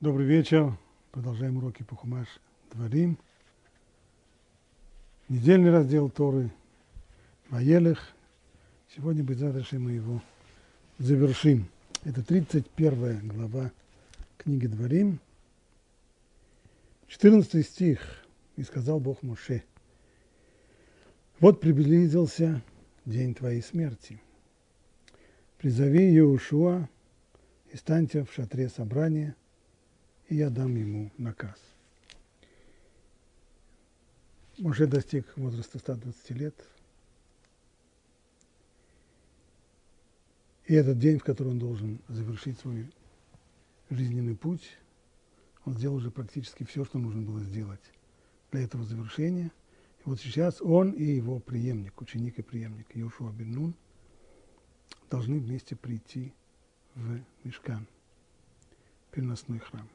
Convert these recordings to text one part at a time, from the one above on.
Добрый вечер. Продолжаем уроки по Хумаш Дворим. Недельный раздел Торы Ваелых. Сегодня, без задачи, мы его завершим. Это 31 глава книги Дворим. 14 стих. И сказал Бог Моше. Вот приблизился день твоей смерти. Призови Иешуа и станьте в шатре собрания – и я дам ему наказ. Моше достиг возраста 120 лет. И этот день, в который он должен завершить свой жизненный путь, он сделал уже практически все, что нужно было сделать для этого завершения. И вот сейчас он и его преемник, ученик и преемник Йошуа бен Нун, должны вместе прийти в Мешкан, переносной храм.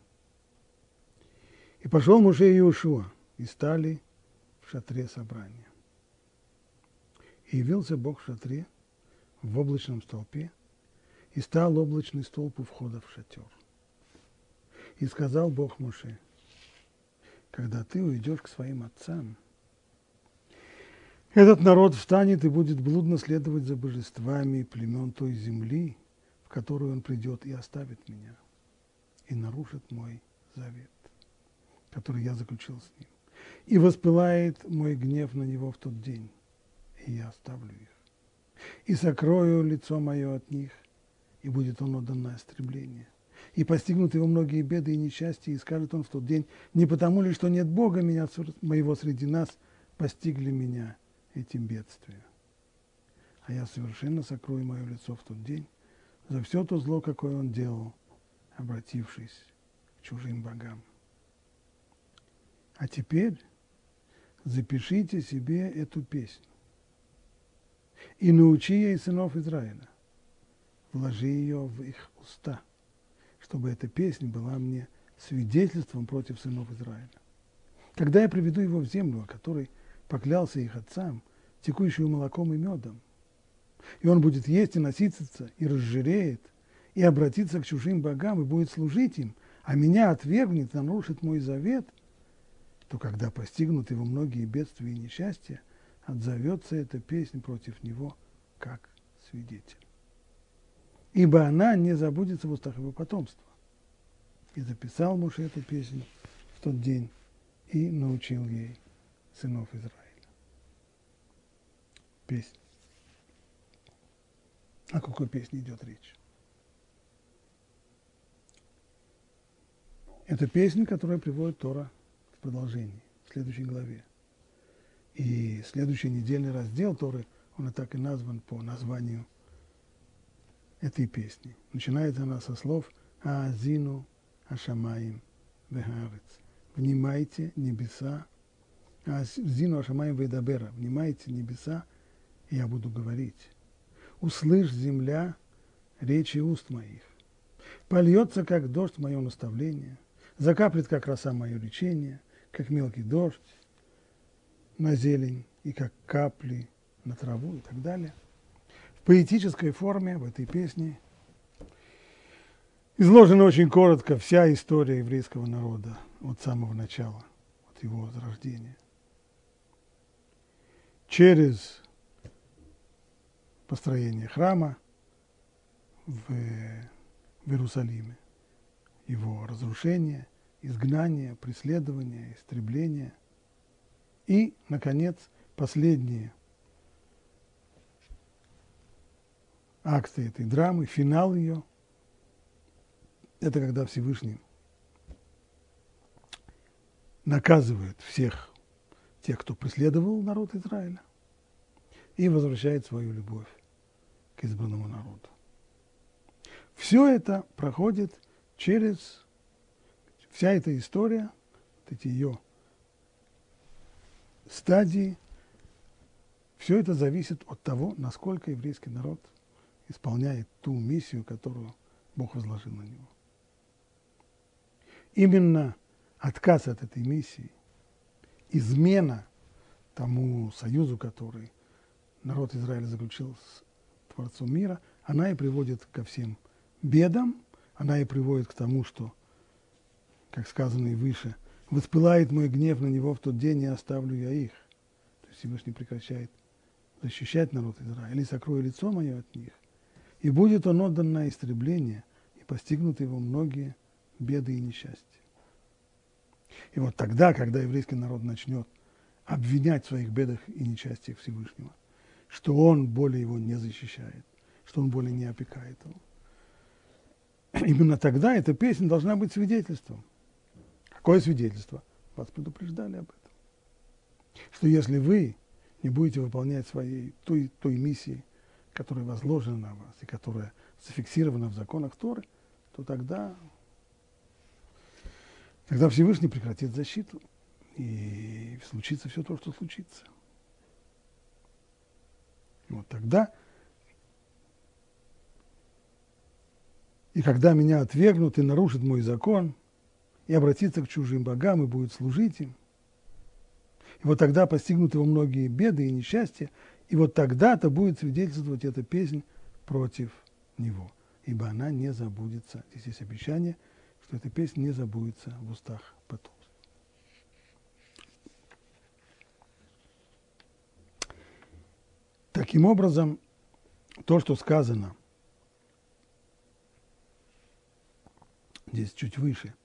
И пошел Муше и Иешуа, и стали в шатре собрания. И явился Бог в шатре, в облачном столпе, и стал облачный столб у входа в шатер. И сказал Бог Муше, когда ты уйдешь к своим отцам, этот народ встанет и будет блудно следовать за божествами племен той земли, в которую он придет и оставит меня, и нарушит мой завет который я заключил с ним. И воспылает мой гнев на него в тот день, и я оставлю их. И сокрою лицо мое от них, и будет он отдан на истребление. И постигнут его многие беды и несчастья, и скажет он в тот день, не потому ли, что нет Бога меня, моего среди нас, постигли меня этим бедствием. А я совершенно сокрою мое лицо в тот день за все то зло, какое он делал, обратившись к чужим богам. А теперь запишите себе эту песню и научи ей сынов Израиля. Вложи ее в их уста, чтобы эта песня была мне свидетельством против сынов Израиля. Когда я приведу его в землю, о которой поклялся их отцам, текущую молоком и медом, и он будет есть и насытиться, и разжиреет, и обратиться к чужим богам, и будет служить им, а меня отвергнет, нарушит мой завет – то когда постигнут его многие бедствия и несчастья, отзовется эта песня против него как свидетель. Ибо она не забудется в устах его потомства. И записал Муж эту песню в тот день и научил ей сынов Израиля. Песня. О какой песне идет речь? Это песня, которая приводит Тора продолжении, в следующей главе. И следующий недельный раздел Торы, он и так и назван по названию этой песни. Начинается она со слов «Аазину Ашамаим Вехарец». Внимайте небеса, Аазину Ашамаим Ведабера. Внимайте небеса, и я буду говорить. Услышь, земля, речи уст моих. Польется, как дождь, мое наставление, закаплет, как роса, мое лечение – как мелкий дождь на зелень и как капли на траву и так далее. В поэтической форме в этой песне изложена очень коротко вся история еврейского народа от самого начала, от его возрождения. Через построение храма в, в Иерусалиме, его разрушение – изгнание, преследование, истребление. И, наконец, последние акты этой драмы, финал ее, это когда Всевышний наказывает всех тех, кто преследовал народ Израиля, и возвращает свою любовь к избранному народу. Все это проходит через вся эта история, вот эти ее стадии, все это зависит от того, насколько еврейский народ исполняет ту миссию, которую Бог возложил на него. Именно отказ от этой миссии, измена тому союзу, который народ Израиля заключил с Творцом мира, она и приводит ко всем бедам, она и приводит к тому, что как сказано и выше, воспылает мой гнев на него в тот день, и оставлю я их. То есть Всевышний прекращает защищать народ Израиля, и сокрою лицо мое от них. И будет он отдан на истребление, и постигнут его многие беды и несчастья. И вот тогда, когда еврейский народ начнет обвинять в своих бедах и несчастьях Всевышнего, что он более его не защищает, что он более не опекает его, именно тогда эта песня должна быть свидетельством. Какое свидетельство? Вас предупреждали об этом. Что если вы не будете выполнять своей той, той миссии, которая возложена на вас и которая зафиксирована в законах Торы, то тогда, тогда Всевышний прекратит защиту, и случится все то, что случится. Вот тогда, и когда меня отвергнут и нарушит мой закон, и обратится к чужим богам и будет служить им, и вот тогда постигнут его многие беды и несчастья, и вот тогда-то будет свидетельствовать эта песнь против него, ибо она не забудется. Здесь есть обещание, что эта песня не забудется в устах потом. Таким образом, то, что сказано здесь чуть выше,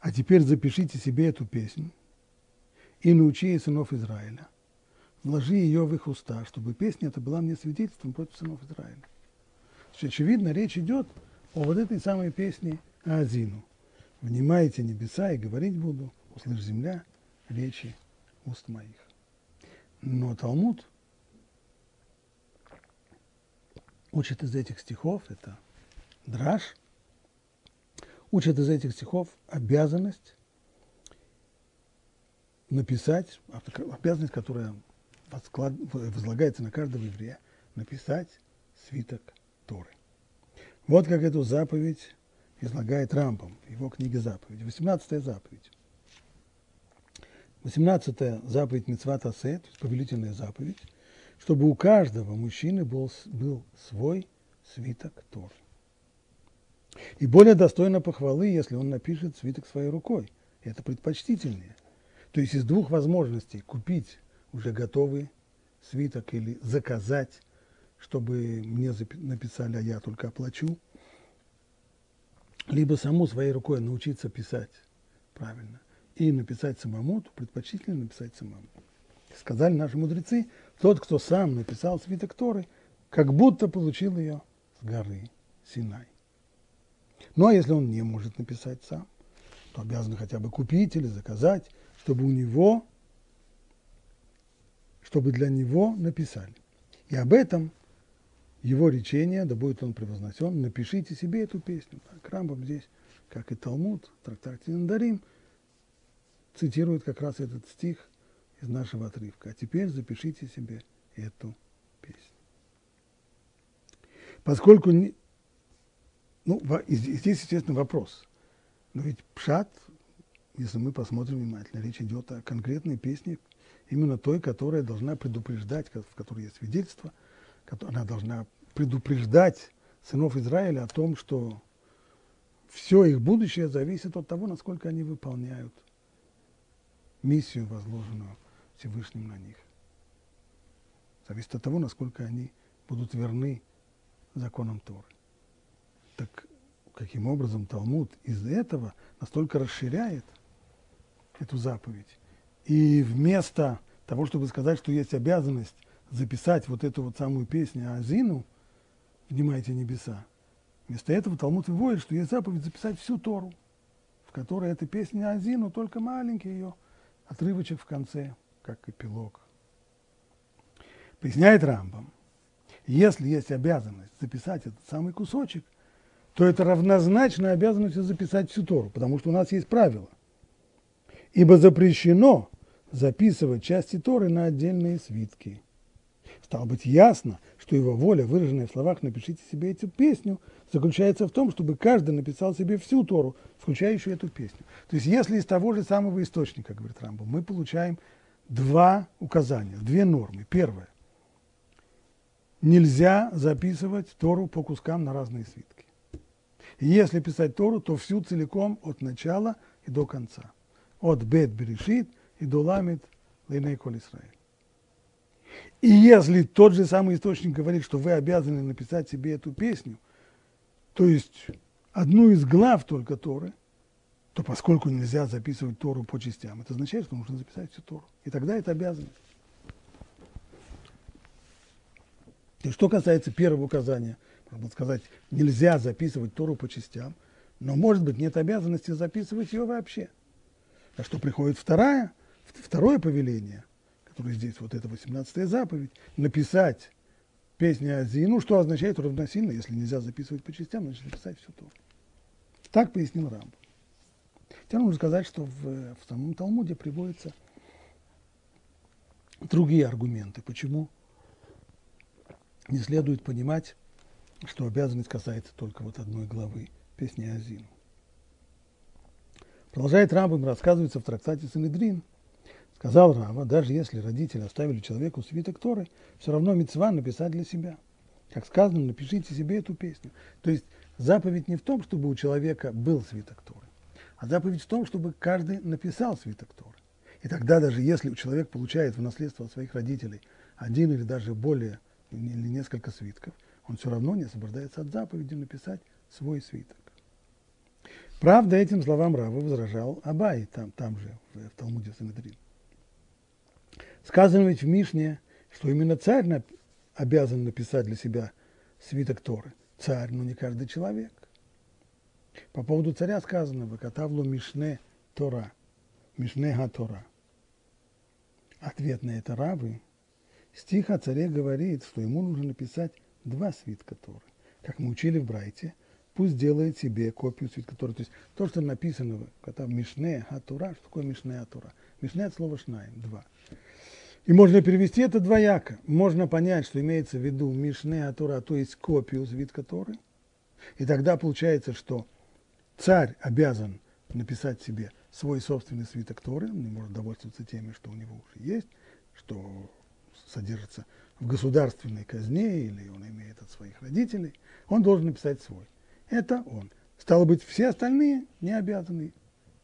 А теперь запишите себе эту песню и научи сынов Израиля. Вложи ее в их уста, чтобы песня эта была мне свидетельством против сынов Израиля. Есть, очевидно, речь идет о вот этой самой песне Азину. Внимайте небеса и говорить буду, услышь земля, речи уст моих. Но Талмуд учит из этих стихов, это драж, учат из этих стихов обязанность написать, обязанность, которая возлагается на каждого еврея, написать свиток Торы. Вот как эту заповедь излагает Рамбом в его книге заповедь. 18 заповедь. 18 заповедь Мецват Асе, повелительная заповедь, чтобы у каждого мужчины был, был свой свиток Торы. И более достойно похвалы, если он напишет свиток своей рукой. Это предпочтительнее. То есть из двух возможностей купить уже готовый свиток или заказать, чтобы мне написали, а я только оплачу, либо саму своей рукой научиться писать правильно и написать самому, то предпочтительно написать самому. Сказали наши мудрецы, тот, кто сам написал свиток Торы, как будто получил ее с горы Синай. Ну а если он не может написать сам, то обязан хотя бы купить или заказать, чтобы у него, чтобы для него написали. И об этом его речение, да будет он превозносен, напишите себе эту песню. Так, Рамбам здесь, как и Талмуд, трактат Тиндарим, цитирует как раз этот стих из нашего отрывка. А теперь запишите себе эту песню. Поскольку ну, здесь, естественно, вопрос. Но ведь пшат, если мы посмотрим внимательно, речь идет о конкретной песне, именно той, которая должна предупреждать, в которой есть свидетельство, она должна предупреждать сынов Израиля о том, что все их будущее зависит от того, насколько они выполняют миссию, возложенную Всевышним на них. Зависит от того, насколько они будут верны законам Торы. Так каким образом Талмуд из этого настолько расширяет эту заповедь? И вместо того, чтобы сказать, что есть обязанность записать вот эту вот самую песню Азину, «Внимайте небеса», вместо этого Талмуд выводит, что есть заповедь записать всю Тору, в которой эта песня Азину, только маленький ее отрывочек в конце, как эпилог. Поясняет Рамбам, если есть обязанность записать этот самый кусочек – то это равнозначно обязанности записать всю Тору, потому что у нас есть правило. Ибо запрещено записывать части Торы на отдельные свитки. Стало быть ясно, что его воля, выраженная в словах «напишите себе эту песню», заключается в том, чтобы каждый написал себе всю Тору, включающую эту песню. То есть если из того же самого источника, говорит Рамбо, мы получаем два указания, две нормы. Первое. Нельзя записывать Тору по кускам на разные свитки. Если писать Тору, то всю целиком от начала и до конца. От Бет Берешит и до Ламит Лейней Коль Исраиль. И если тот же самый источник говорит, что вы обязаны написать себе эту песню, то есть одну из глав только Торы, то поскольку нельзя записывать Тору по частям, это означает, что нужно записать всю Тору. И тогда это обязанность. И что касается первого указания, можно сказать, нельзя записывать Тору по частям, но, может быть, нет обязанности записывать ее вообще. А что приходит вторая, второе повеление, которое здесь, вот это 18 заповедь, написать песню Азину, что означает равносильно, если нельзя записывать по частям, значит написать всю Тору. Так пояснил Рамб. Теперь нужно сказать, что в, в самом Талмуде приводятся другие аргументы, почему не следует понимать, что обязанность касается только вот одной главы песни Азину. Продолжает Рамбам, рассказывается в трактате Санедрин, сказал Рава, даже если родители оставили человеку свиток Торы, все равно мецва написать для себя. Как сказано, напишите себе эту песню. То есть заповедь не в том, чтобы у человека был свиток Торы. А заповедь в том, чтобы каждый написал свиток Торы. И тогда даже если человек получает в наследство от своих родителей один или даже более, или несколько свитков, он все равно не освобождается от заповеди написать свой свиток. Правда, этим словам Рава возражал Абай, там, там же, в, в Талмуде Санедрин. Сказано ведь в Мишне, что именно царь обязан написать для себя свиток Торы. Царь, но не каждый человек. По поводу царя сказано, «Вакатавлу Мишне Тора», Мишне Га-Тора. Ответ на это Равы. Стих о царе говорит, что ему нужно написать два свитка Торы. Как мы учили в Брайте, пусть делает себе копию свитка Торы. То есть то, что написано в Мишне Га-Тора, что такое Мишне Га-Тора? Мишне от слова шнаем, два. И можно перевести это двояко. Можно понять, что имеется в виду Мишне Атора, то есть копию свитка Торы. И тогда получается, что царь обязан написать себе свой собственный свиток Торы, он не может довольствоваться теми, что у него уже есть, что содержится в государственной казне или он имеет от своих родителей, он должен написать свой. Это он. Стало быть, все остальные не обязаны.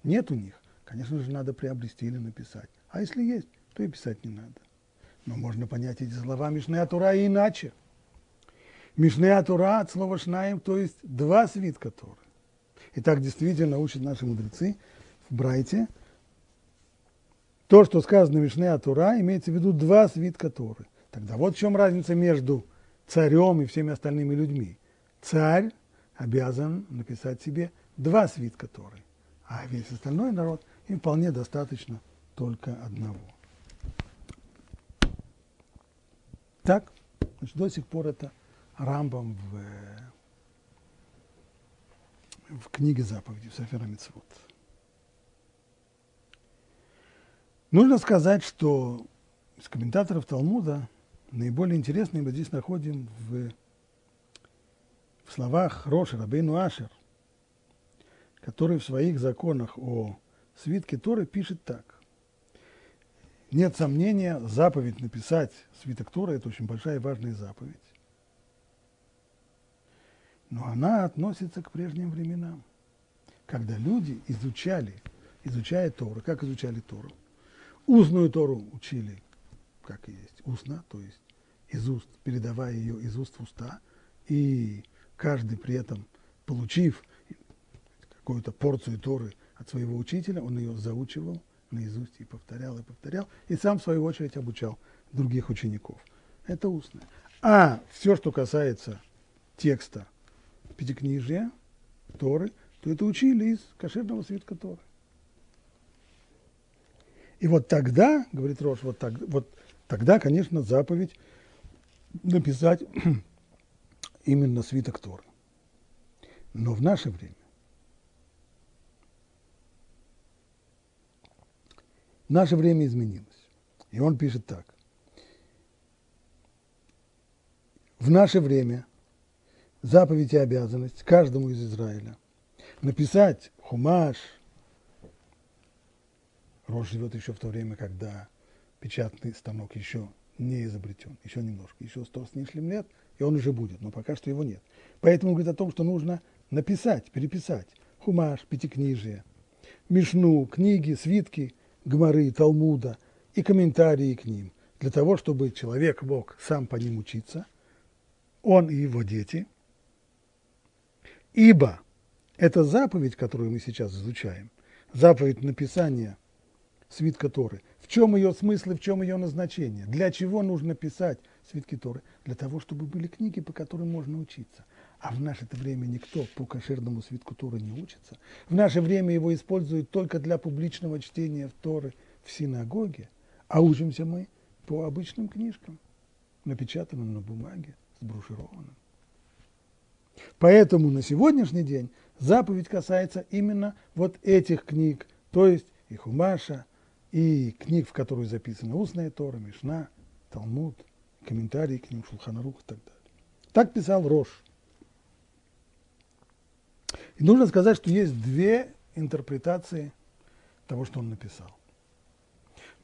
Нет у них. Конечно же, надо приобрести или написать. А если есть, то и писать не надо. Но можно понять эти слова Мишне Атура и иначе. Мишне Атура от слова шнаем, то есть два свитка Торы. И так действительно учат наши мудрецы в Брайте. То, что сказано в Мишне Атура, имеется в виду два свитка Торы. Тогда вот в чем разница между царем и всеми остальными людьми. Царь обязан написать себе два свитка Торы, а весь остальной народ им вполне достаточно только одного. Так, значит, до сих пор это Рамбам в в книге заповедей, в Сафера Мицвод. Нужно сказать, что из комментаторов Талмуда наиболее интересные мы здесь находим в, в словах Роши Рабейну Ашер, который в своих законах о свитке Торы пишет так. Нет сомнения, заповедь написать свиток Торы – это очень большая и важная заповедь но она относится к прежним временам, когда люди изучали, изучая Тору, как изучали Тору. Устную Тору учили, как и есть, устно, то есть из уст, передавая ее из уст в уста, и каждый при этом, получив какую-то порцию Торы от своего учителя, он ее заучивал наизусть и повторял, и повторял, и сам, в свою очередь, обучал других учеников. Это устно. А все, что касается текста пятикнижия, Торы, то это учили из кошерного свитка Торы. И вот тогда, говорит Рош, вот, так, вот тогда, конечно, заповедь написать именно свиток Торы. Но в наше время наше время изменилось. И он пишет так. В наше время заповедь и обязанность каждому из Израиля написать хумаш. Рош живет еще в то время, когда печатный станок еще не изобретен, еще немножко, еще сто с лишним лет, и он уже будет, но пока что его нет. Поэтому он говорит о том, что нужно написать, переписать хумаш, пятикнижие, мишну, книги, свитки, гмары, талмуда и комментарии к ним, для того, чтобы человек мог сам по ним учиться, он и его дети. Ибо эта заповедь, которую мы сейчас изучаем, заповедь написания свитка Торы, в чем ее смысл и в чем ее назначение? Для чего нужно писать свитки Торы? Для того, чтобы были книги, по которым можно учиться. А в наше время никто по кошерному свитку Торы не учится. В наше время его используют только для публичного чтения в Торы в синагоге, а учимся мы по обычным книжкам, напечатанным на бумаге, сброшированным. Поэтому на сегодняшний день заповедь касается именно вот этих книг, то есть и Хумаша, и книг, в которых записаны устная Тора, Мишна, Талмуд, комментарии к ним, Шулханарух и так далее. Так писал Рош. И нужно сказать, что есть две интерпретации того, что он написал.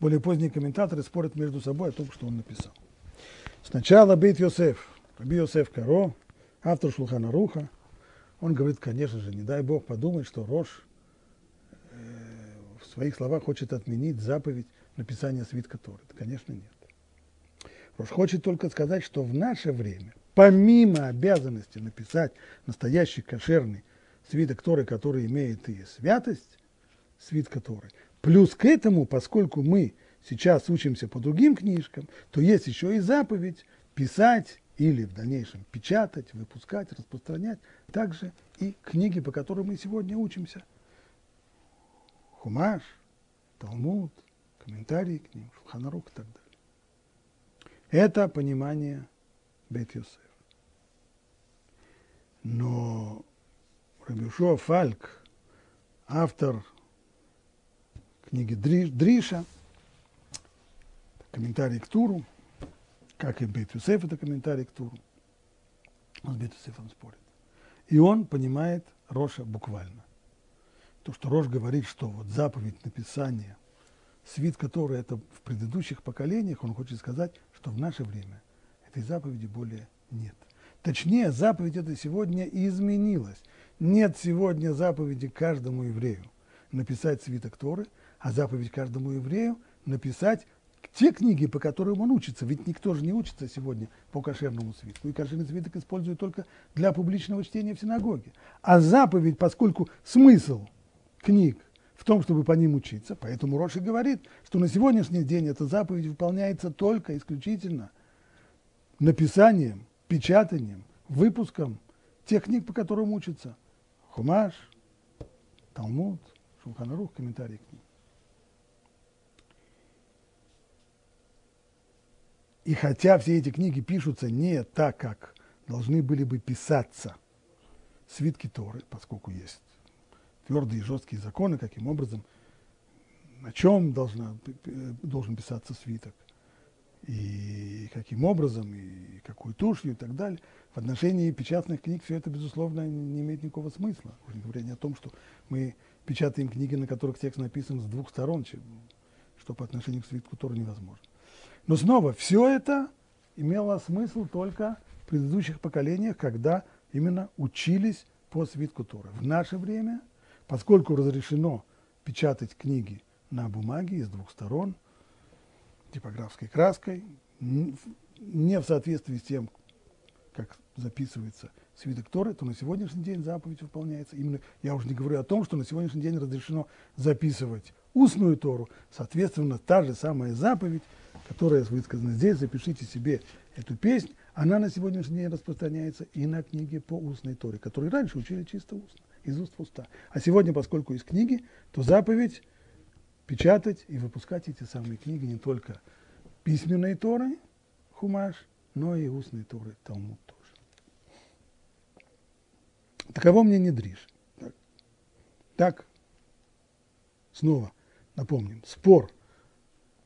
Более поздние комментаторы спорят между собой о том, что он написал. Сначала Бейт Йосеф, Раби Йосеф Каро, автор Шулхана Руха, он говорит, конечно же, не дай Бог подумать, что Рош своих словах хочет отменить заповедь написания свитка Торы. Это, конечно, нет. Рош хочет только сказать, что в наше время, помимо обязанности написать настоящий кошерный свиток Торы, который имеет и святость, свитка Торы, плюс к этому, поскольку мы сейчас учимся по другим книжкам, то есть еще и заповедь писать или в дальнейшем печатать, выпускать, распространять также и книги, по которым мы сегодня учимся. Хумаш, Талмуд, комментарии к ним, Шулханарук и так далее. Это понимание Бет Йосеф. Но Рабишуа Фальк, автор книги Дриша, комментарий к Туру, как и Бет Юсеф, это комментарий к Туру. Он с Бет Юсефом спорит. И он понимает Роша буквально. То, что Рош говорит, что вот заповедь написания, свит, который это в предыдущих поколениях, он хочет сказать, что в наше время этой заповеди более нет. Точнее, заповедь эта сегодня изменилась. Нет сегодня заповеди каждому еврею написать свиток Торы, а заповедь каждому еврею написать те книги, по которым он учится. Ведь никто же не учится сегодня по кошерному свитку. И кошерный свиток используют только для публичного чтения в синагоге. А заповедь, поскольку смысл книг в том, чтобы по ним учиться, поэтому Роши говорит, что на сегодняшний день эта заповедь выполняется только исключительно написанием, печатанием, выпуском тех книг, по которым учатся. Хумаш, Талмуд, Шулханарух, комментарии к ним. И хотя все эти книги пишутся не так, как должны были бы писаться свитки Торы, поскольку есть твердые и жесткие законы, каким образом, на чем должна, должен писаться свиток, и каким образом, и какой тушью и так далее. В отношении печатных книг все это, безусловно, не имеет никакого смысла. Уже не говоря о том, что мы печатаем книги, на которых текст написан с двух сторон, что по отношению к свитку Торы невозможно. Но снова, все это имело смысл только в предыдущих поколениях, когда именно учились по свитку Торы. В наше время, поскольку разрешено печатать книги на бумаге из двух сторон, типографской краской, не в соответствии с тем, как записывается свиток Торы, то на сегодняшний день заповедь выполняется. Именно, я уже не говорю о том, что на сегодняшний день разрешено записывать устную Тору, соответственно, та же самая заповедь которая высказана здесь, запишите себе эту песнь, она на сегодняшний день распространяется и на книги по устной Торе, которые раньше учили чисто устно, из уст в уста. А сегодня, поскольку есть книги, то заповедь печатать и выпускать эти самые книги не только письменной Торы, хумаш, но и устной Торы, Талмуд тоже. Таково мнение Дриш. Так, так снова напомним, спор –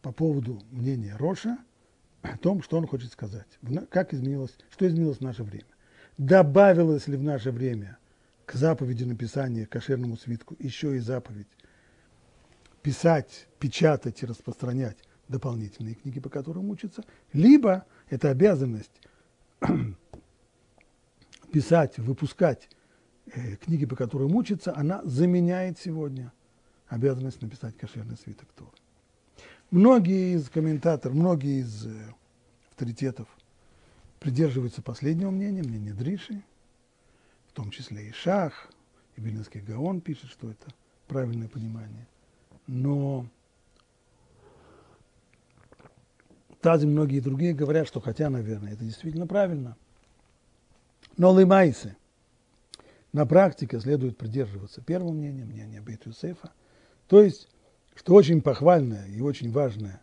по поводу мнения Роша о том, что он хочет сказать, как изменилось, что изменилось в наше время. Добавилось ли в наше время к заповеди написания кошерному свитку еще и заповедь писать, печатать и распространять дополнительные книги, по которым учатся, либо это обязанность писать, выпускать э, книги, по которым учатся, она заменяет сегодня обязанность написать кошерный свиток Торы. Многие из комментаторов, многие из э, авторитетов придерживаются последнего мнения, мнения Дриши, том числе и Шах, и Вильнинский Гаон пишет, что это правильное понимание. Но Тази многие другие говорят, что хотя, наверное, это действительно правильно. Но лимайсы. На практике следует придерживаться первого мнения, мнения Бейт Юсефа. То есть, что очень похвальное и очень важное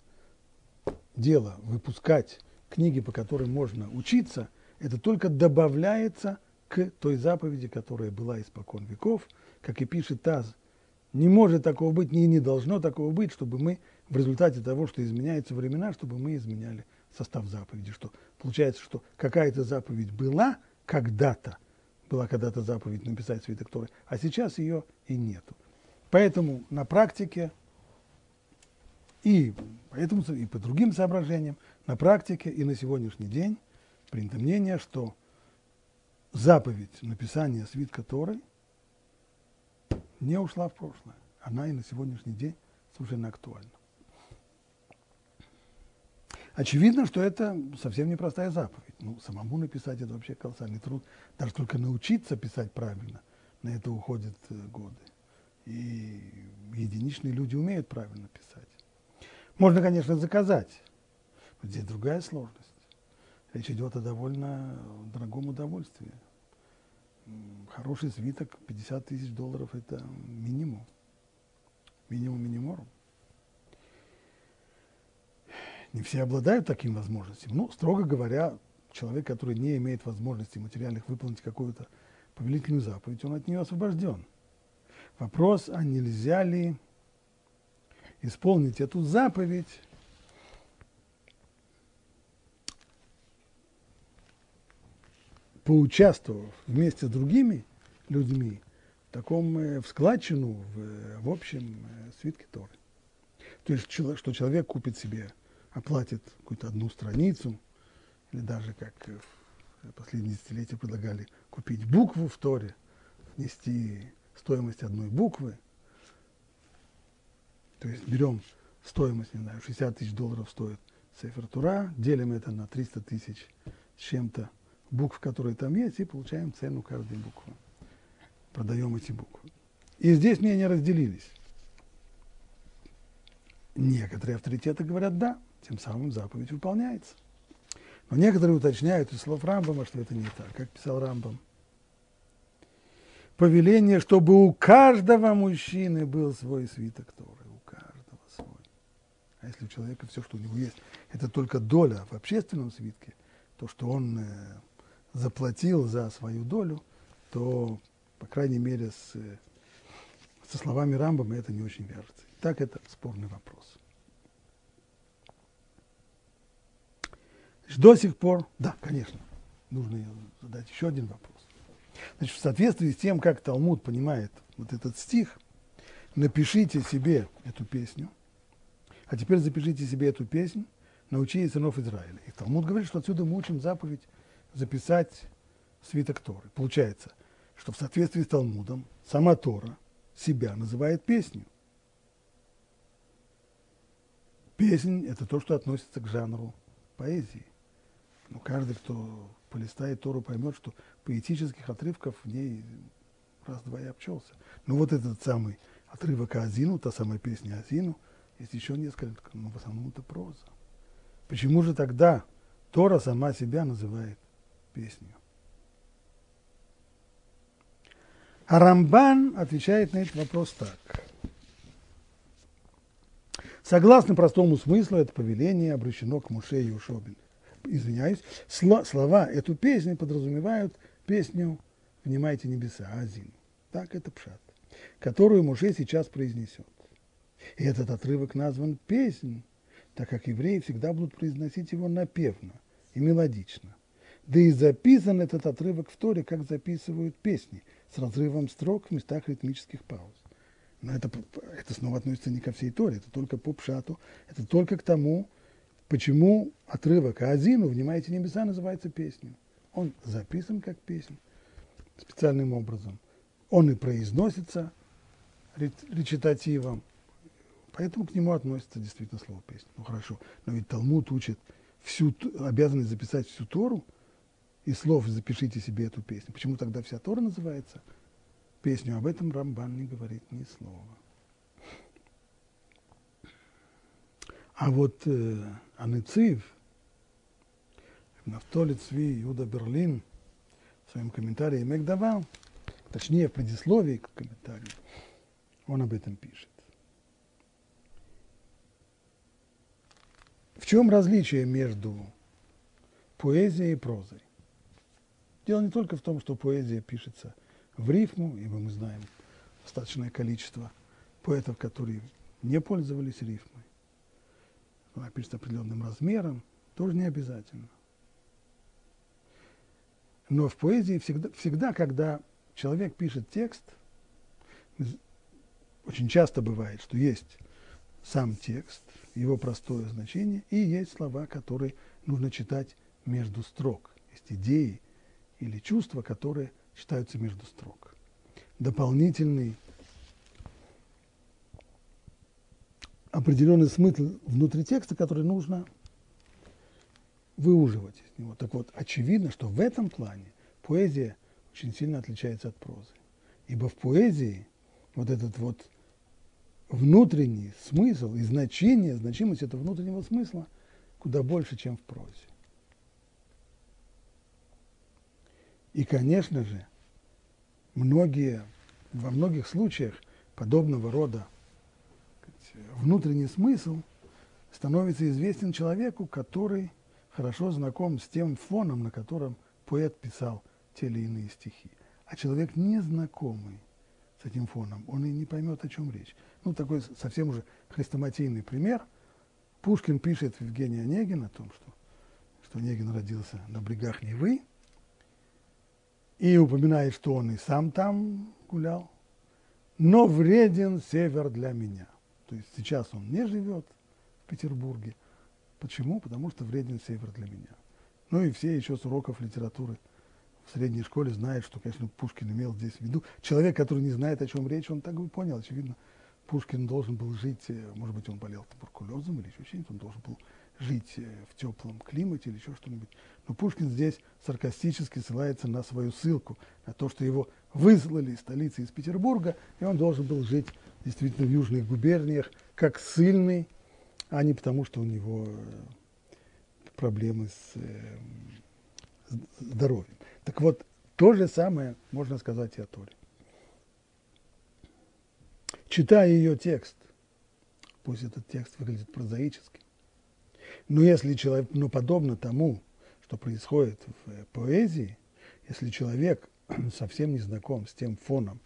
дело выпускать книги, по которым можно учиться, это только добавляется к той заповеди, которая была испокон веков. Как и пишет Таз, не может такого быть, ни не должно такого быть, чтобы мы в результате того, что изменяются времена, чтобы мы изменяли состав заповеди. Что получается, что какая-то заповедь была когда-то, была когда-то заповедь написать свиток Торы, а сейчас ее и нету. Поэтому на практике и, поэтому, и по другим соображениям, на практике и на сегодняшний день принято мнение, что заповедь написания свитка Торы не ушла в прошлое. Она и на сегодняшний день совершенно актуальна. Очевидно, что это совсем непростая заповедь. Ну, самому написать это вообще колоссальный труд. Даже только научиться писать правильно, на это уходят э, годы. И единичные люди умеют правильно писать. Можно, конечно, заказать. Но здесь другая сложность. Речь идет о довольно дорогом удовольствии. Хороший свиток, 50 тысяч долларов – это минимум. Минимум миниморум. Не все обладают таким возможностью. Ну, строго говоря, человек, который не имеет возможности материальных выполнить какую-то повелительную заповедь, он от нее освобожден. Вопрос, а нельзя ли исполнить эту заповедь поучаствовав вместе с другими людьми в таком, э, в складчину, в, в общем э, свитке Торы. То есть, что человек купит себе оплатит какую-то одну страницу, или даже, как в последние десятилетия предлагали, купить букву в Торе, внести стоимость одной буквы. То есть берем стоимость, не знаю, 60 тысяч долларов стоит Сефер Тура, делим это на 300 тысяч с чем-то букв, которые там есть, и получаем цену каждой буквы. Продаем эти буквы. И здесь мнения разделились. Некоторые авторитеты говорят «да», тем самым заповедь выполняется. Но некоторые уточняют из слов Рамбама, что это не так, как писал Рамбам. Повеление, чтобы у каждого мужчины был свой свиток Торы, у каждого свой. А если у человека все, что у него есть, это только доля в общественном свитке, то, что он э, заплатил за свою долю, то, по крайней мере, с, со словами Рамбама это не очень вяжется. Так это спорный вопрос. До сих пор, да, конечно, нужно задать еще один вопрос. Значит, в соответствии с тем, как Талмуд понимает вот этот стих, напишите себе эту песню, а теперь запишите себе эту песню, научи сынов Израиля. И Талмуд говорит, что отсюда мы учим заповедь записать свиток Торы. Получается, что в соответствии с Талмудом сама Тора себя называет песню. Песнь – это то, что относится к жанру поэзии. Но каждый, кто полистает Тору, поймет, что поэтических отрывков в ней раз-два и обчелся. Ну вот этот самый отрывок Азину, та самая песня Азину, есть еще несколько, но в основном это проза. Почему же тогда Тора сама себя называет песню? А Рамбан отвечает на этот вопрос так. Согласно простому смыслу, это повеление обращено к Муше и Ушобин извиняюсь, слова эту песню подразумевают песню «Внимайте небеса», Азин. Так это пшат, которую Муше сейчас произнесет. И этот отрывок назван «Песнь», так как евреи всегда будут произносить его напевно и мелодично. Да и записан этот отрывок в Торе, как записывают песни, с разрывом строк в местах ритмических пауз. Но это, это снова относится не ко всей Торе, это только по пшату, это только к тому, почему отрывок Азину «Внимайте небеса» называется песней. Он записан как песня. специальным образом. Он и произносится речитативом, поэтому к нему относится действительно слово песня. Ну хорошо, но ведь Талмуд учит всю, обязанность записать всю Тору, и слов запишите себе эту песню. Почему тогда вся Тора называется песню? Об этом Рамбан не говорит ни слова. А вот э, Аныцив, Нафтоли Цви Юда Берлин в своем комментарии Мегдавал, точнее в предисловии к комментарию, он об этом пишет. В чем различие между поэзией и прозой? Дело не только в том, что поэзия пишется в рифму, ибо мы знаем достаточное количество поэтов, которые не пользовались рифмой. Она пишется определенным размером, тоже не обязательно. Но в поэзии всегда, всегда, когда человек пишет текст, очень часто бывает, что есть сам текст, его простое значение, и есть слова, которые нужно читать между строк. Есть идеи или чувства, которые читаются между строк. Дополнительный определенный смысл внутри текста, который нужно выуживать из него. Так вот, очевидно, что в этом плане поэзия очень сильно отличается от прозы. Ибо в поэзии вот этот вот внутренний смысл и значение, значимость этого внутреннего смысла куда больше, чем в прозе. И, конечно же, многие, во многих случаях подобного рода внутренний смысл становится известен человеку, который хорошо знаком с тем фоном, на котором поэт писал те или иные стихи. А человек незнакомый с этим фоном, он и не поймет, о чем речь. Ну, такой совсем уже хрестоматийный пример. Пушкин пишет в Евгении Онегин о том, что, что Онегин родился на брегах Невы, и упоминает, что он и сам там гулял, но вреден север для меня. То есть сейчас он не живет в Петербурге. Почему? Потому что вреден север для меня. Ну и все еще с уроков литературы в средней школе знают, что, конечно, Пушкин имел здесь в виду. Человек, который не знает, о чем речь, он так бы понял. Очевидно, Пушкин должен был жить, э, может быть, он болел туберкулезом или еще чем-то, он должен был жить э, в теплом климате или еще что-нибудь. Но Пушкин здесь саркастически ссылается на свою ссылку, на то, что его выслали из столицы из Петербурга, и он должен был жить действительно в южных губерниях как сильный, а не потому, что у него э, проблемы с здоровьем. Так вот, то же самое можно сказать и о Торе. Читая ее текст, пусть этот текст выглядит прозаически, но если человек, но подобно тому, что происходит в э, поэзии, если человек совсем не знаком с тем фоном,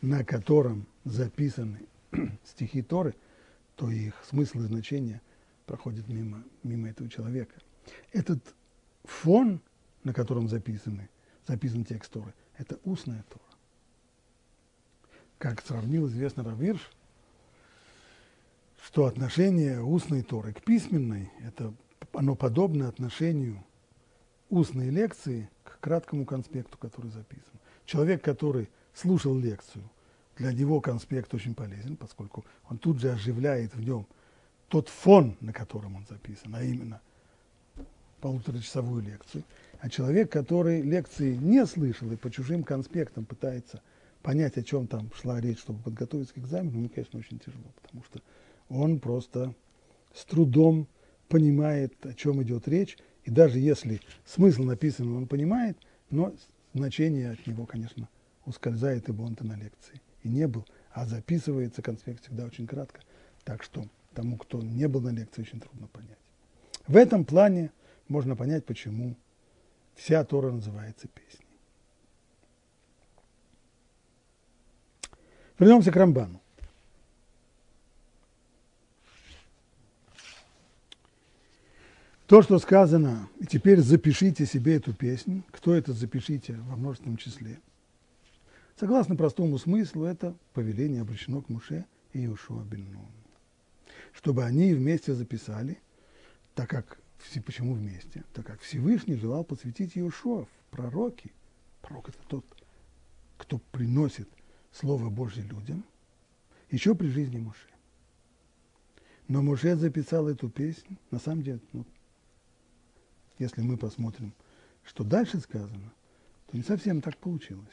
на котором записаны стихи Торы, то их смысл и значение проходит мимо, мимо этого человека. Этот фон, на котором записаны, записан текст Торы, это устная Тора. Как сравнил известно Равирш, что отношение устной Торы к письменной, это, оно подобно отношению устной лекции к краткому конспекту, который записан. Человек, который слушал лекцию, для него конспект очень полезен, поскольку он тут же оживляет в нем тот фон, на котором он записан, а именно полуторачасовую лекцию. А человек, который лекции не слышал и по чужим конспектам пытается понять, о чем там шла речь, чтобы подготовиться к экзамену, ему, конечно, очень тяжело, потому что он просто с трудом понимает, о чем идет речь, и даже если смысл написан, он понимает, но значение от него, конечно, ускользает, ибо он-то на лекции и не был, а записывается конспект всегда очень кратко, так что тому, кто не был на лекции, очень трудно понять. В этом плане можно понять, почему вся Тора называется песней. Вернемся к Рамбану. То, что сказано, и теперь запишите себе эту песню, кто это запишите во множественном числе. Согласно простому смыслу, это повеление обращено к Муше и Иешуа бен Чтобы они вместе записали, так как, почему вместе? Так как Всевышний желал посвятить Иешуа в пророки, Пророк – это тот, кто приносит Слово Божье людям, еще при жизни Моше. Но Моше записал эту песню, на самом деле, ну, если мы посмотрим, что дальше сказано, то не совсем так получилось.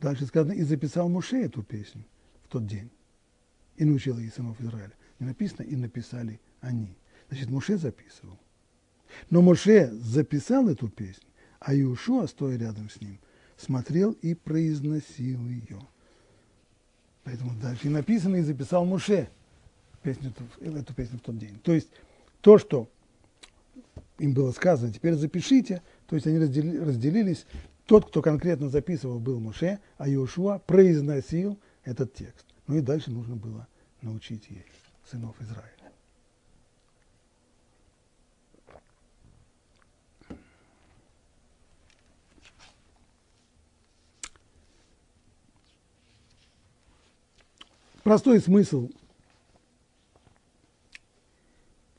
Дальше сказано, и записал Муше эту песню в тот день, и научил ей сынов Израиля. Не написано, и написали они. Значит, Муше записывал. Но Моше записал эту песню, а Иушуа, стоя рядом с ним, смотрел и произносил ее. Поэтому дальше и написано, и записал Муше песню, эту песню в тот день. То есть то, что им было сказано, теперь запишите, то есть они разделились. Тот, кто конкретно записывал, был Муше, а Иошуа произносил этот текст. Ну и дальше нужно было научить ей, сынов Израиля. Простой смысл,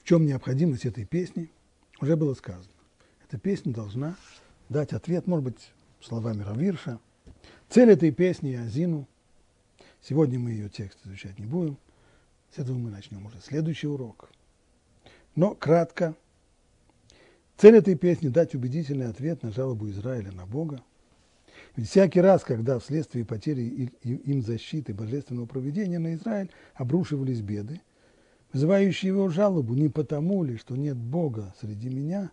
в чем необходимость этой песни, уже было сказано. Эта песня должна дать ответ, может быть, словами Равирша. Цель этой песни Азину. Сегодня мы ее текст изучать не будем. С этого мы начнем уже следующий урок. Но кратко. Цель этой песни – дать убедительный ответ на жалобу Израиля на Бога – ведь всякий раз, когда вследствие потери им защиты божественного проведения на Израиль обрушивались беды, вызывающие его жалобу, не потому ли, что нет Бога среди меня,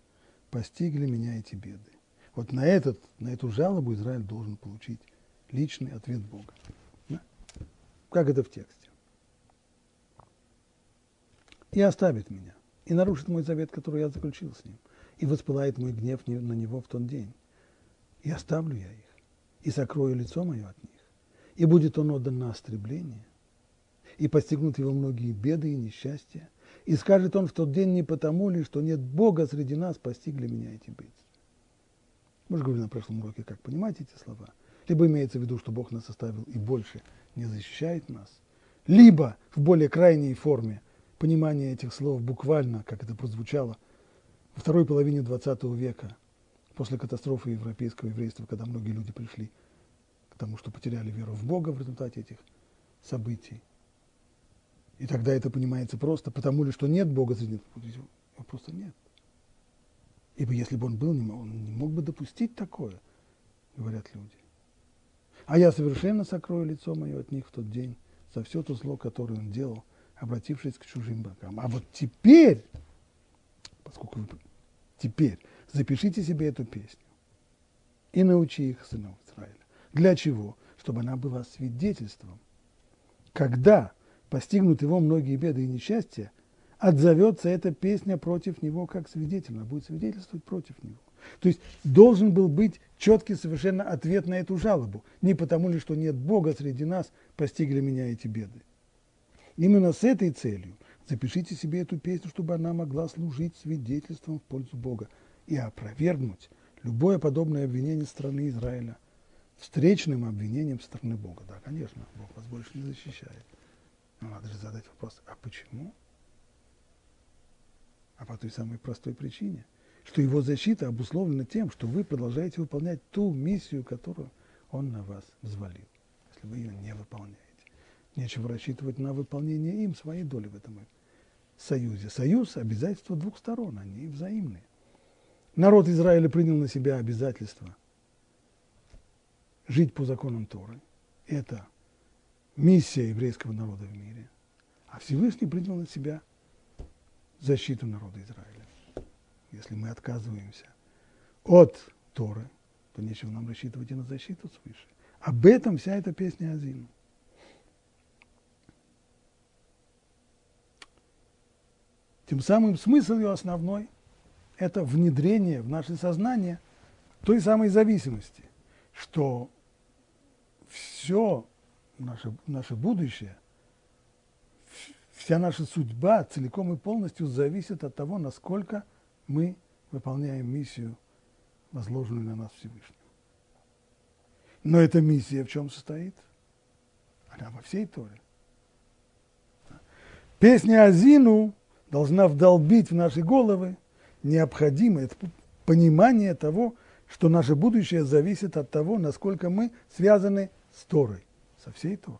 постигли меня эти беды. Вот на, этот, на эту жалобу Израиль должен получить личный ответ Бога. Да? Как это в тексте. И оставит меня, и нарушит мой завет, который я заключил с ним, и воспылает мой гнев на него в тот день. И оставлю я их и сокрою лицо мое от них, и будет он отдан на остребрение, и постигнут его многие беды и несчастья, и скажет он в тот день не потому ли, что нет Бога среди нас, постигли меня эти бедствия. Мы же говорили на прошлом уроке, как понимать эти слова. Либо имеется в виду, что Бог нас оставил и больше не защищает нас, либо в более крайней форме понимание этих слов буквально, как это прозвучало во второй половине XX века – после катастрофы европейского еврейства, когда многие люди пришли к тому, что потеряли веру в Бога в результате этих событий. И тогда это понимается просто, потому ли, что нет Бога среди них. Его просто нет. Ибо если бы он был, он не мог бы допустить такое, говорят люди. А я совершенно сокрою лицо мое от них в тот день за все то зло, которое он делал, обратившись к чужим богам. А вот теперь, поскольку вы теперь запишите себе эту песню и научи их сынов Израиля. Для чего? Чтобы она была свидетельством. Когда постигнут его многие беды и несчастья, отзовется эта песня против него как свидетель, она будет свидетельствовать против него. То есть должен был быть четкий совершенно ответ на эту жалобу. Не потому ли, что нет Бога среди нас, постигли меня эти беды. Именно с этой целью запишите себе эту песню, чтобы она могла служить свидетельством в пользу Бога и опровергнуть любое подобное обвинение страны Израиля встречным обвинением страны Бога. Да, конечно, Бог вас больше не защищает. Но надо же задать вопрос, а почему? А по той самой простой причине, что его защита обусловлена тем, что вы продолжаете выполнять ту миссию, которую он на вас взвалил, если вы ее не выполняете. Нечего рассчитывать на выполнение им своей доли в этом союзе. Союз – обязательства двух сторон, они взаимные. Народ Израиля принял на себя обязательство жить по законам Торы. Это миссия еврейского народа в мире. А Всевышний принял на себя защиту народа Израиля. Если мы отказываемся от Торы, то нечего нам рассчитывать и на защиту свыше. Об этом вся эта песня Азину. Тем самым смысл ее основной это внедрение в наше сознание той самой зависимости, что все наше, наше будущее, вся наша судьба целиком и полностью зависит от того, насколько мы выполняем миссию, возложенную на нас Всевышним. Но эта миссия в чем состоит? Она во всей Торе. Песня Азину должна вдолбить в наши головы необходимо, это понимание того, что наше будущее зависит от того, насколько мы связаны с Торой, со всей Торой.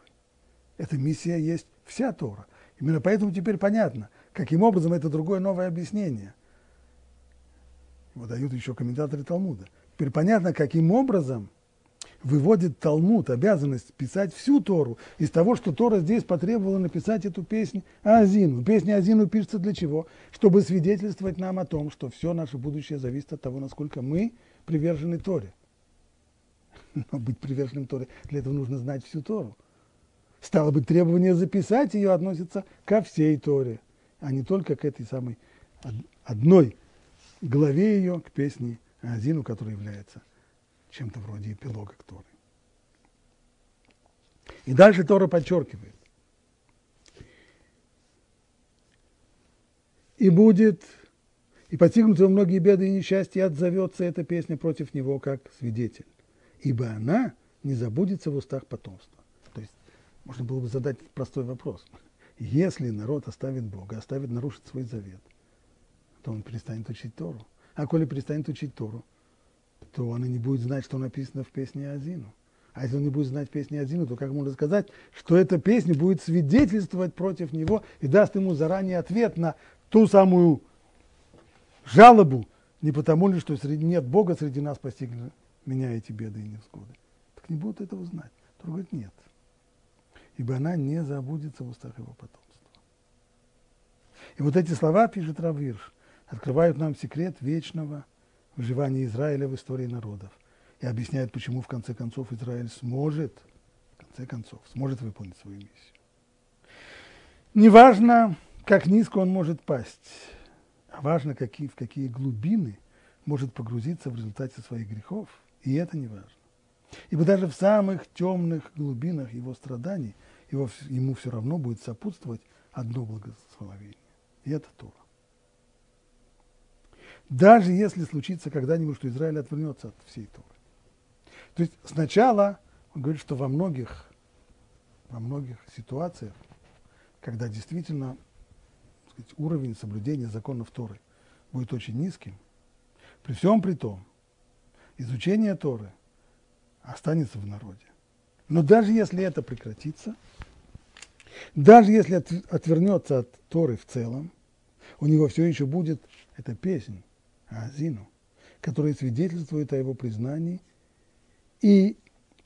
Эта миссия есть вся Тора. Именно поэтому теперь понятно, каким образом это другое новое объяснение. Его дают еще комментаторы Талмуда. Теперь понятно, каким образом выводит Талмуд обязанность писать всю Тору из того, что Тора здесь потребовала написать эту песню Азину. Песня Азину пишется для чего? Чтобы свидетельствовать нам о том, что все наше будущее зависит от того, насколько мы привержены Торе. Но быть приверженным Торе, для этого нужно знать всю Тору. Стало быть, требование записать ее относится ко всей Торе, а не только к этой самой одной главе ее, к песне Азину, которая является чем-то вроде эпилога к Торе. И дальше Тора подчеркивает. И будет, и постигнутся многие беды и несчастья, отзовется эта песня против него как свидетель. Ибо она не забудется в устах потомства. То есть можно было бы задать простой вопрос. Если народ оставит Бога, оставит нарушить свой завет, то он перестанет учить Тору. А коли перестанет учить Тору, то он и не будет знать, что написано в песне Азину. А если он не будет знать песни Азину, то как можно сказать, что эта песня будет свидетельствовать против него и даст ему заранее ответ на ту самую жалобу, не потому ли, что среди, нет Бога среди нас постигли меня эти беды и невзгоды. Так не будут этого знать. Тот говорит, нет. Ибо она не забудется в устах его потомства. И вот эти слова, пишет Равирш, открывают нам секрет вечного выживания Израиля в истории народов и объясняют, почему в конце концов Израиль сможет, в конце концов, сможет выполнить свою миссию. Неважно, как низко он может пасть, а важно, какие, в какие глубины может погрузиться в результате своих грехов, и это не важно. Ибо даже в самых темных глубинах его страданий его, ему все равно будет сопутствовать одно благословение. И это Тора. Даже если случится когда-нибудь, что Израиль отвернется от всей Торы. То есть сначала он говорит, что во многих, во многих ситуациях, когда действительно сказать, уровень соблюдения законов Торы будет очень низким, при всем при том, изучение Торы останется в народе. Но даже если это прекратится, даже если отвернется от Торы в целом, у него все еще будет эта песня, Азину, которая свидетельствует о его признании и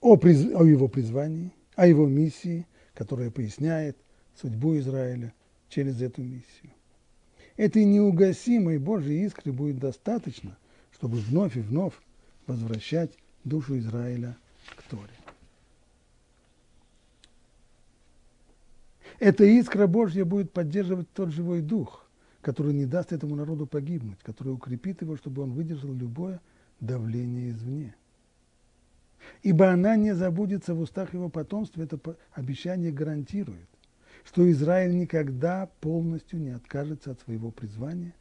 о, приз, о его призвании, о его миссии, которая поясняет судьбу Израиля через эту миссию. Этой неугасимой Божьей искры будет достаточно, чтобы вновь и вновь возвращать душу Израиля к Торе. Эта искра Божья будет поддерживать тот живой дух, который не даст этому народу погибнуть, который укрепит его, чтобы он выдержал любое давление извне. Ибо она не забудется в устах его потомства, это обещание гарантирует, что Израиль никогда полностью не откажется от своего призвания,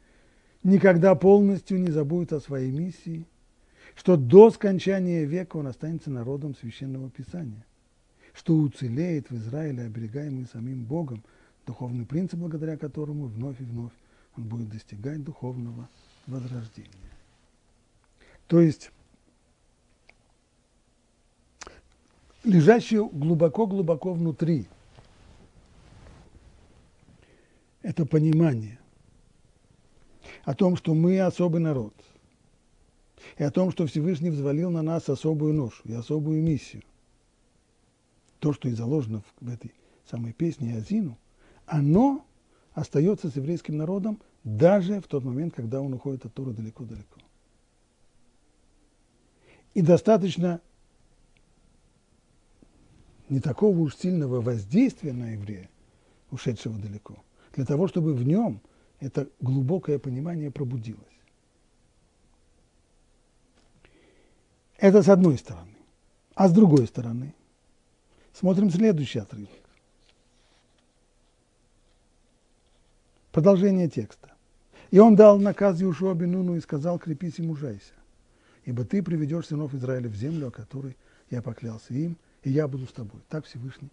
никогда полностью не забудет о своей миссии, что до скончания века он останется народом священного писания – что уцелеет в Израиле, оберегаемый самим Богом, духовный принцип, благодаря которому вновь и вновь он будет достигать духовного возрождения. То есть лежащее глубоко-глубоко внутри это понимание о том, что мы особый народ, и о том, что Всевышний взвалил на нас особую ношу и особую миссию – то, что и заложено в этой самой песне Азину, оно остается с еврейским народом даже в тот момент, когда он уходит от Тора далеко-далеко. И достаточно не такого уж сильного воздействия на еврея, ушедшего далеко, для того, чтобы в нем это глубокое понимание пробудилось. Это с одной стороны. А с другой стороны, Смотрим следующий отрывок. Продолжение текста. И он дал наказ Юшуа Бенуну и сказал, крепись и мужайся, ибо ты приведешь сынов Израиля в землю, о которой я поклялся им, и я буду с тобой. Так Всевышний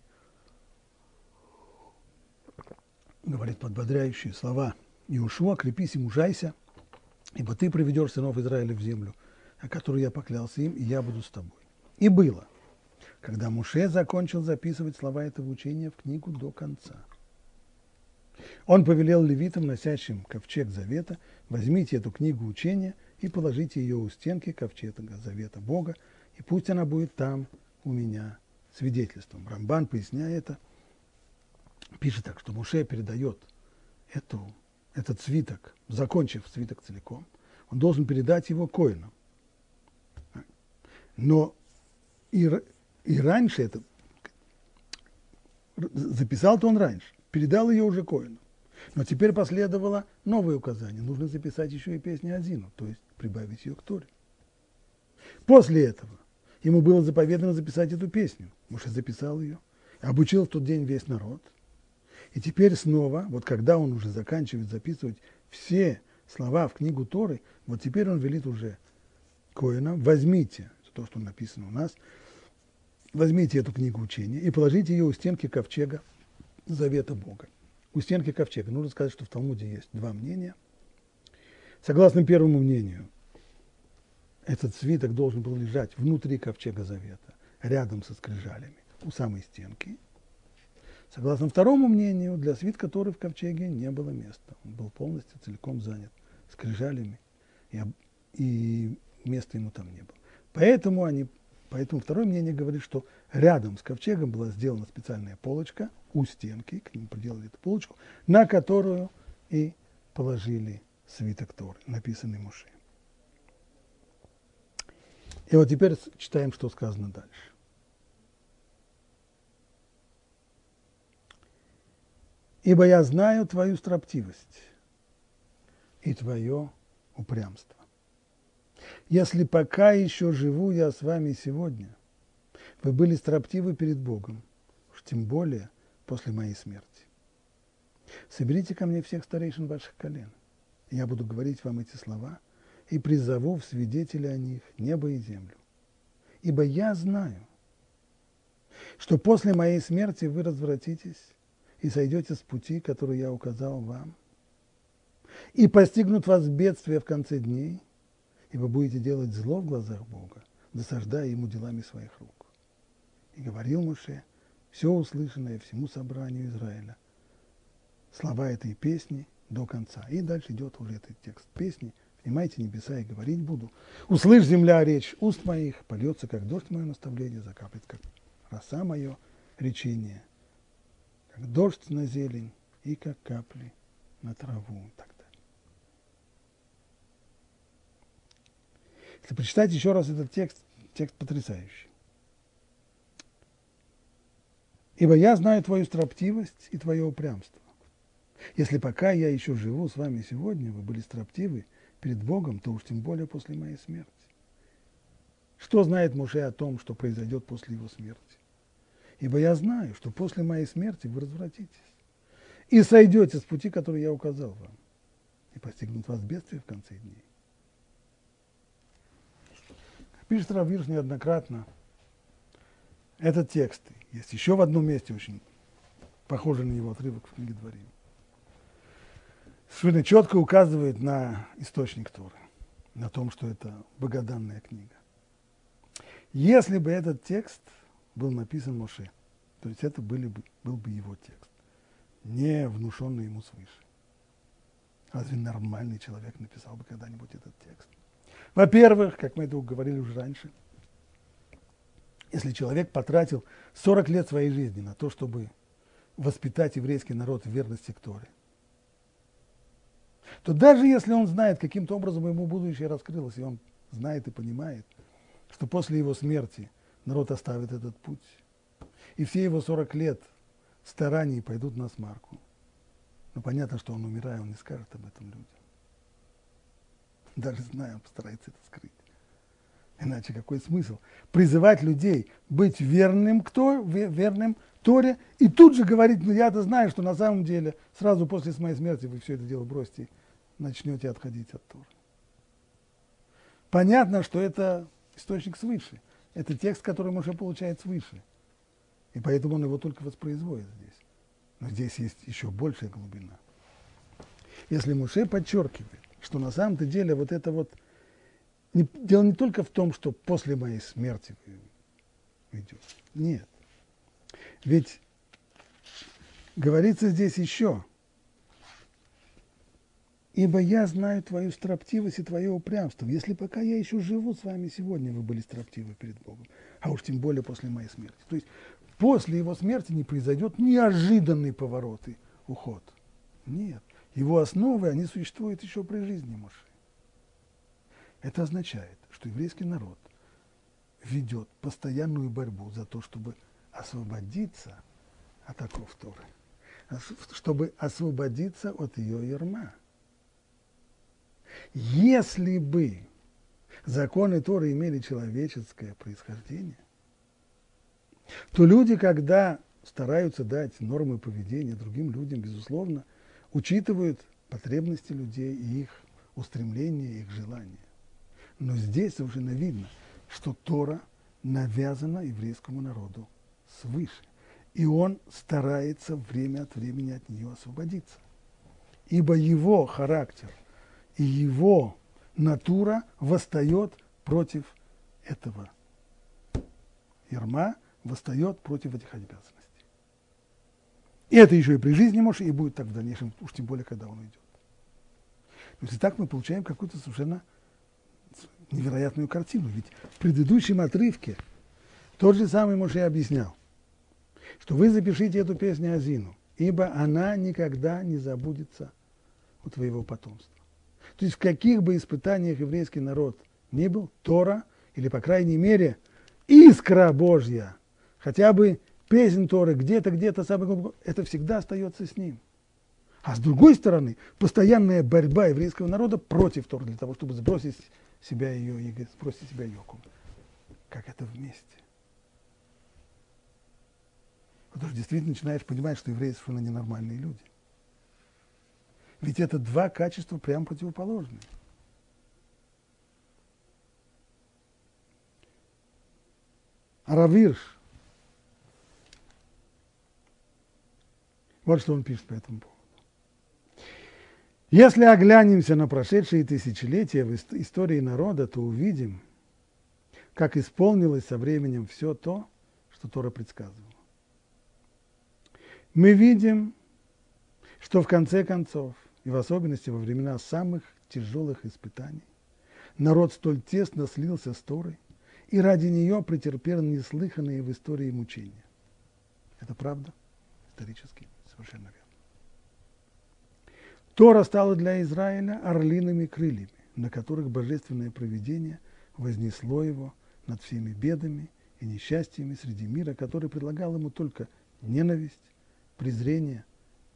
говорит подбодряющие слова Иушуа, крепись и мужайся, ибо ты приведешь сынов Израиля в землю, о которой я поклялся им, и я буду с тобой. И было, когда Муше закончил записывать слова этого учения в книгу до конца. Он повелел левитам, носящим ковчег завета, возьмите эту книгу учения и положите ее у стенки ковчега завета Бога, и пусть она будет там у меня свидетельством. Рамбан, поясняя это, пишет так, что Муше передает эту, этот свиток, закончив свиток целиком, он должен передать его коинам. Но и, и раньше это записал-то он раньше, передал ее уже коинам. Но теперь последовало новое указание. Нужно записать еще и песню Азину, то есть прибавить ее к Торе. После этого ему было заповедано записать эту песню. Муж записал ее, обучил в тот день весь народ. И теперь снова, вот когда он уже заканчивает записывать все слова в книгу Торы, вот теперь он велит уже Коина, возьмите, то, что написано у нас, возьмите эту книгу учения и положите ее у стенки ковчега Завета Бога. У стенки ковчега. Нужно сказать, что в Талмуде есть два мнения. Согласно первому мнению, этот свиток должен был лежать внутри ковчега Завета, рядом со скрижалями, у самой стенки. Согласно второму мнению, для свитка Торы в ковчеге не было места. Он был полностью целиком занят скрижалями, и, и места ему там не было. Поэтому, они, поэтому второе мнение говорит, что рядом с ковчегом была сделана специальная полочка у стенки, к ним приделали эту полочку, на которую и положили свиток Торы, написанный Муше. И вот теперь читаем, что сказано дальше. Ибо я знаю твою строптивость и твое упрямство. Если пока еще живу я с вами сегодня, вы были строптивы перед Богом, уж тем более после моей смерти. Соберите ко мне всех старейшин ваших колен. Я буду говорить вам эти слова – и призову в свидетели о них небо и землю. Ибо я знаю, что после моей смерти вы развратитесь и сойдете с пути, который я указал вам, и постигнут вас бедствия в конце дней, и вы будете делать зло в глазах Бога, досаждая ему делами своих рук. И говорил Муше все услышанное всему собранию Израиля, слова этой песни до конца. И дальше идет уже этот текст песни – Внимайте небеса и говорить буду. Услышь, земля, речь уст моих, польется, как дождь мое наставление, закапает, как роса мое речение, как дождь на зелень и как капли на траву так Если прочитать еще раз этот текст, текст потрясающий. Ибо я знаю твою строптивость и твое упрямство. Если пока я еще живу с вами сегодня, вы были строптивы перед Богом, то уж тем более после моей смерти. Что знает Муше о том, что произойдет после его смерти? Ибо я знаю, что после моей смерти вы развратитесь и сойдете с пути, который я указал вам, и постигнут вас бедствия в конце дней. Пишет Равирш неоднократно этот текст. Есть еще в одном месте очень похожий на него отрывок в книге Дворим совершенно четко указывает на источник Торы, на том, что это богоданная книга. Если бы этот текст был написан Моше, то есть это были бы, был бы его текст, не внушенный ему свыше. Разве нормальный человек написал бы когда-нибудь этот текст? Во-первых, как мы это говорили уже раньше, если человек потратил 40 лет своей жизни на то, чтобы воспитать еврейский народ в верности к Торе, то даже если он знает, каким-то образом ему будущее раскрылось, и он знает и понимает, что после его смерти народ оставит этот путь, и все его 40 лет стараний пойдут на смарку, но понятно, что он, умирая, он не скажет об этом людям. Даже зная, он постарается это скрыть. Иначе какой смысл? Призывать людей быть верным кто? Верным Торе, и тут же говорить, ну я-то знаю, что на самом деле сразу после моей смерти вы все это дело бросите начнете отходить от Торы. Понятно, что это источник свыше. Это текст, который Моше получает свыше. И поэтому он его только воспроизводит здесь. Но здесь есть еще большая глубина. Если Муше подчеркивает, что на самом-то деле вот это вот не, дело не только в том, что после моей смерти идет. Нет. Ведь говорится здесь еще, ибо я знаю твою строптивость и твое упрямство. Если пока я еще живу с вами сегодня, вы были строптивы перед Богом, а уж тем более после моей смерти. То есть после его смерти не произойдет неожиданный поворот и уход. Нет. Его основы, они существуют еще при жизни Моше. Это означает, что еврейский народ ведет постоянную борьбу за то, чтобы освободиться от оков Торы, чтобы освободиться от ее ерма. Если бы законы Торы имели человеческое происхождение, то люди, когда стараются дать нормы поведения другим людям, безусловно, учитывают потребности людей и их устремления, их желания. Но здесь уже видно, что Тора навязана еврейскому народу свыше. И он старается время от времени от нее освободиться. Ибо его характер и его натура восстает против этого ерма, восстает против этих обязанностей. И это еще и при жизни может, и будет так в дальнейшем, уж тем более, когда он уйдет. То есть и так мы получаем какую-то совершенно невероятную картину. Ведь в предыдущем отрывке тот же самый Моше объяснял, что вы запишите эту песню Азину, ибо она никогда не забудется у твоего потомства. То есть в каких бы испытаниях еврейский народ ни был, Тора, или по крайней мере искра Божья, хотя бы песен Торы, где-то, где-то, это всегда остается с ним. А с другой стороны, постоянная борьба еврейского народа против Торы, для того, чтобы сбросить себя ее, сбросить себя йоку. Как это вместе. Потому что действительно начинаешь понимать, что евреи совершенно ненормальные люди. Ведь это два качества прям противоположные. Аравирш. Вот что он пишет по этому поводу. Если оглянемся на прошедшие тысячелетия в истории народа, то увидим, как исполнилось со временем все то, что Тора предсказывала. Мы видим, что в конце концов и в особенности во времена самых тяжелых испытаний, народ столь тесно слился с Торой и ради нее претерпел неслыханные в истории мучения. Это правда? Исторически совершенно верно. Тора стала для Израиля орлиными крыльями, на которых божественное провидение вознесло его над всеми бедами и несчастьями среди мира, который предлагал ему только ненависть, презрение,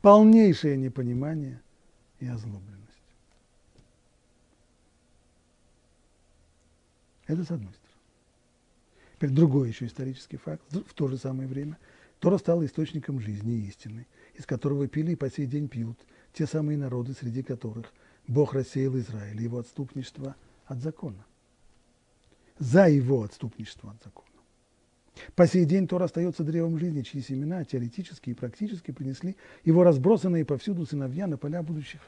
полнейшее непонимание и озлобленность. Это с одной стороны. Теперь другой еще исторический факт. В то же самое время Тора стала источником жизни истины, из которого пили и по сей день пьют те самые народы, среди которых Бог рассеял Израиль, его отступничество от закона. За его отступничество от закона. По сей день Тор остается древом жизни, чьи семена теоретически и практически принесли его разбросанные повсюду сыновья на поля будущих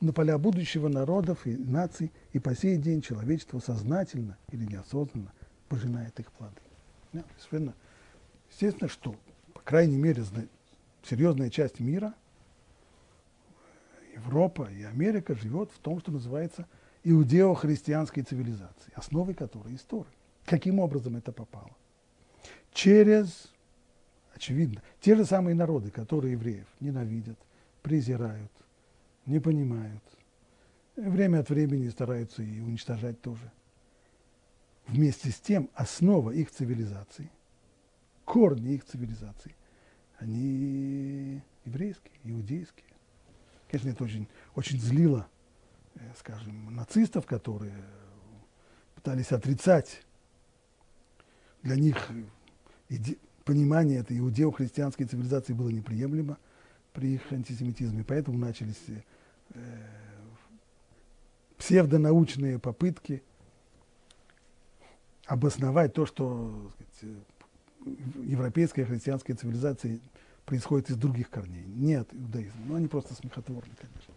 на поля будущего народов и наций, и по сей день человечество сознательно или неосознанно пожинает их плоды. Да, совершенно естественно, что, по крайней мере, серьезная часть мира, Европа и Америка живет в том, что называется иудео-христианской цивилизацией, основой которой история. Каким образом это попало? Через, очевидно, те же самые народы, которые евреев ненавидят, презирают, не понимают, время от времени стараются и уничтожать тоже. Вместе с тем основа их цивилизации, корни их цивилизации, они еврейские, иудейские. Конечно, это очень, очень злило, э, скажем, нацистов, которые пытались отрицать для них иде, понимание этой иудео-христианской цивилизации было неприемлемо при их антисемитизме. Поэтому начались э, псевдонаучные попытки обосновать то, что сказать, европейская христианская цивилизация происходит из других корней. Нет иудаизма. Но они просто смехотворны, конечно.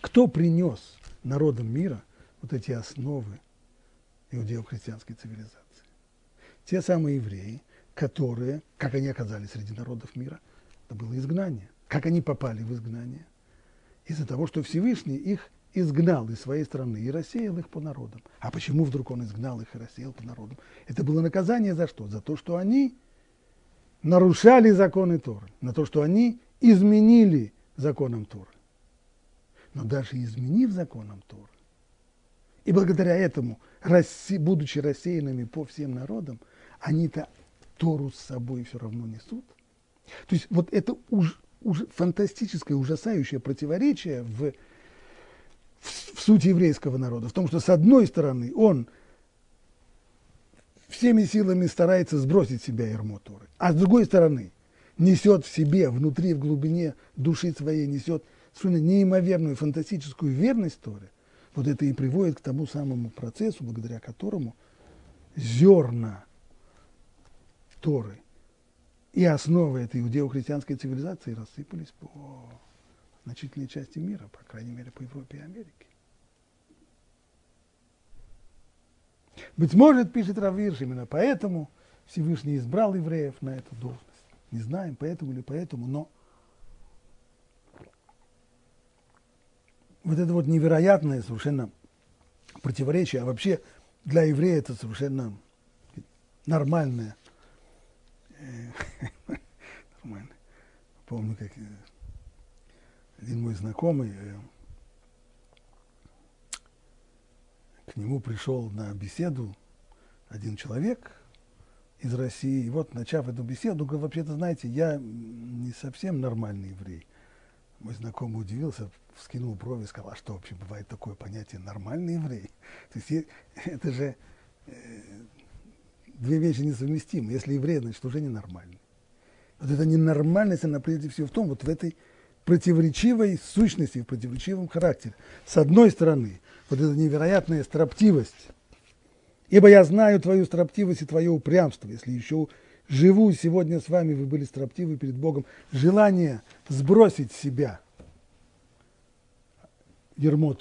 Кто принес народам мира вот эти основы иудео-христианской цивилизации? Те самые евреи, которые, как они оказались среди народов мира, это было изгнание. Как они попали в изгнание? Из-за того, что Всевышний их изгнал из своей страны и рассеял их по народам. А почему вдруг он изгнал их и рассеял по народам? Это было наказание за что? За то, что они нарушали законы Торы, на то, что они изменили законам Торы. Но даже изменив законам Торы, и благодаря этому, будучи рассеянными по всем народам, они-то Тору с собой все равно несут. То есть вот это уж, уж фантастическое, ужасающее противоречие в сути еврейского народа, в том, что с одной стороны он всеми силами старается сбросить себя ярмо Торы, а с другой стороны несет в себе, внутри, в глубине души своей, несет совершенно неимоверную фантастическую верность Торе, вот это и приводит к тому самому процессу, благодаря которому зерна Торы и основы этой иудео-христианской цивилизации рассыпались по значительной части мира, по крайней мере, по Европе и Америке. Быть может, пишет Равирш, именно поэтому Всевышний избрал евреев на эту должность. Не знаем, поэтому или поэтому, но вот это вот невероятное совершенно противоречие, а вообще для еврея это совершенно нормальное. Э, нормально. Помню, как один мой знакомый, э, к нему пришел на беседу один человек из России. И вот, начав эту беседу, говорит, вообще-то, знаете, я не совсем нормальный еврей. Мой знакомый удивился, вскинул брови и сказал, а что вообще бывает такое понятие нормальный еврей? То есть это же э, две вещи несовместимы. Если еврей, значит, уже ненормальный. Вот эта ненормальность, она прежде всего в том, вот в этой противоречивой сущности, в противоречивом характере. С одной стороны, вот эта невероятная строптивость, ибо я знаю твою строптивость и твое упрямство, если еще живу сегодня с вами, вы были строптивы перед Богом, желание сбросить себя ермо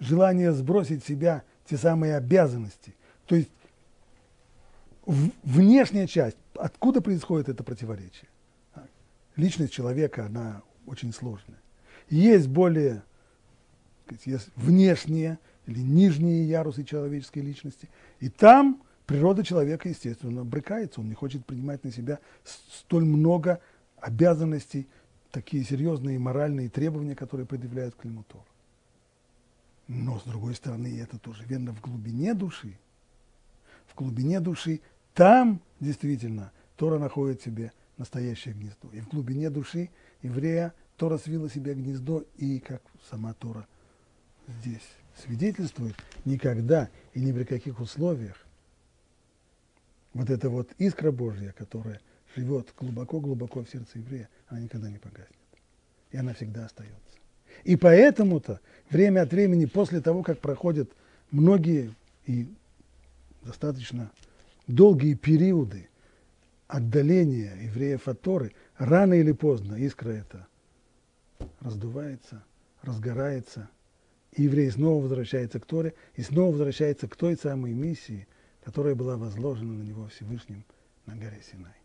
желание сбросить себя те самые обязанности. То есть внешняя часть, откуда происходит это противоречие? Личность человека, она очень сложная. Есть более есть внешние или нижние ярусы человеческой личности, и там природа человека, естественно, брыкается, он не хочет принимать на себя столь много обязанностей, такие серьезные моральные требования, которые предъявляют к. Но, с другой стороны, это тоже верно в глубине души. В глубине души там действительно Тора находит себе настоящее гнездо. И в глубине души еврея Тора свила себе гнездо, и как сама Тора здесь свидетельствует, никогда и ни при каких условиях вот эта вот искра Божья, которая живет глубоко-глубоко в сердце еврея, она никогда не погаснет. И она всегда остается. И поэтому-то время от времени, после того, как проходят многие и достаточно долгие периоды отдаления евреев от Торы, рано или поздно искра эта раздувается, разгорается, и еврей снова возвращается к Торе, и снова возвращается к той самой миссии, которая была возложена на него Всевышним на горе Синай.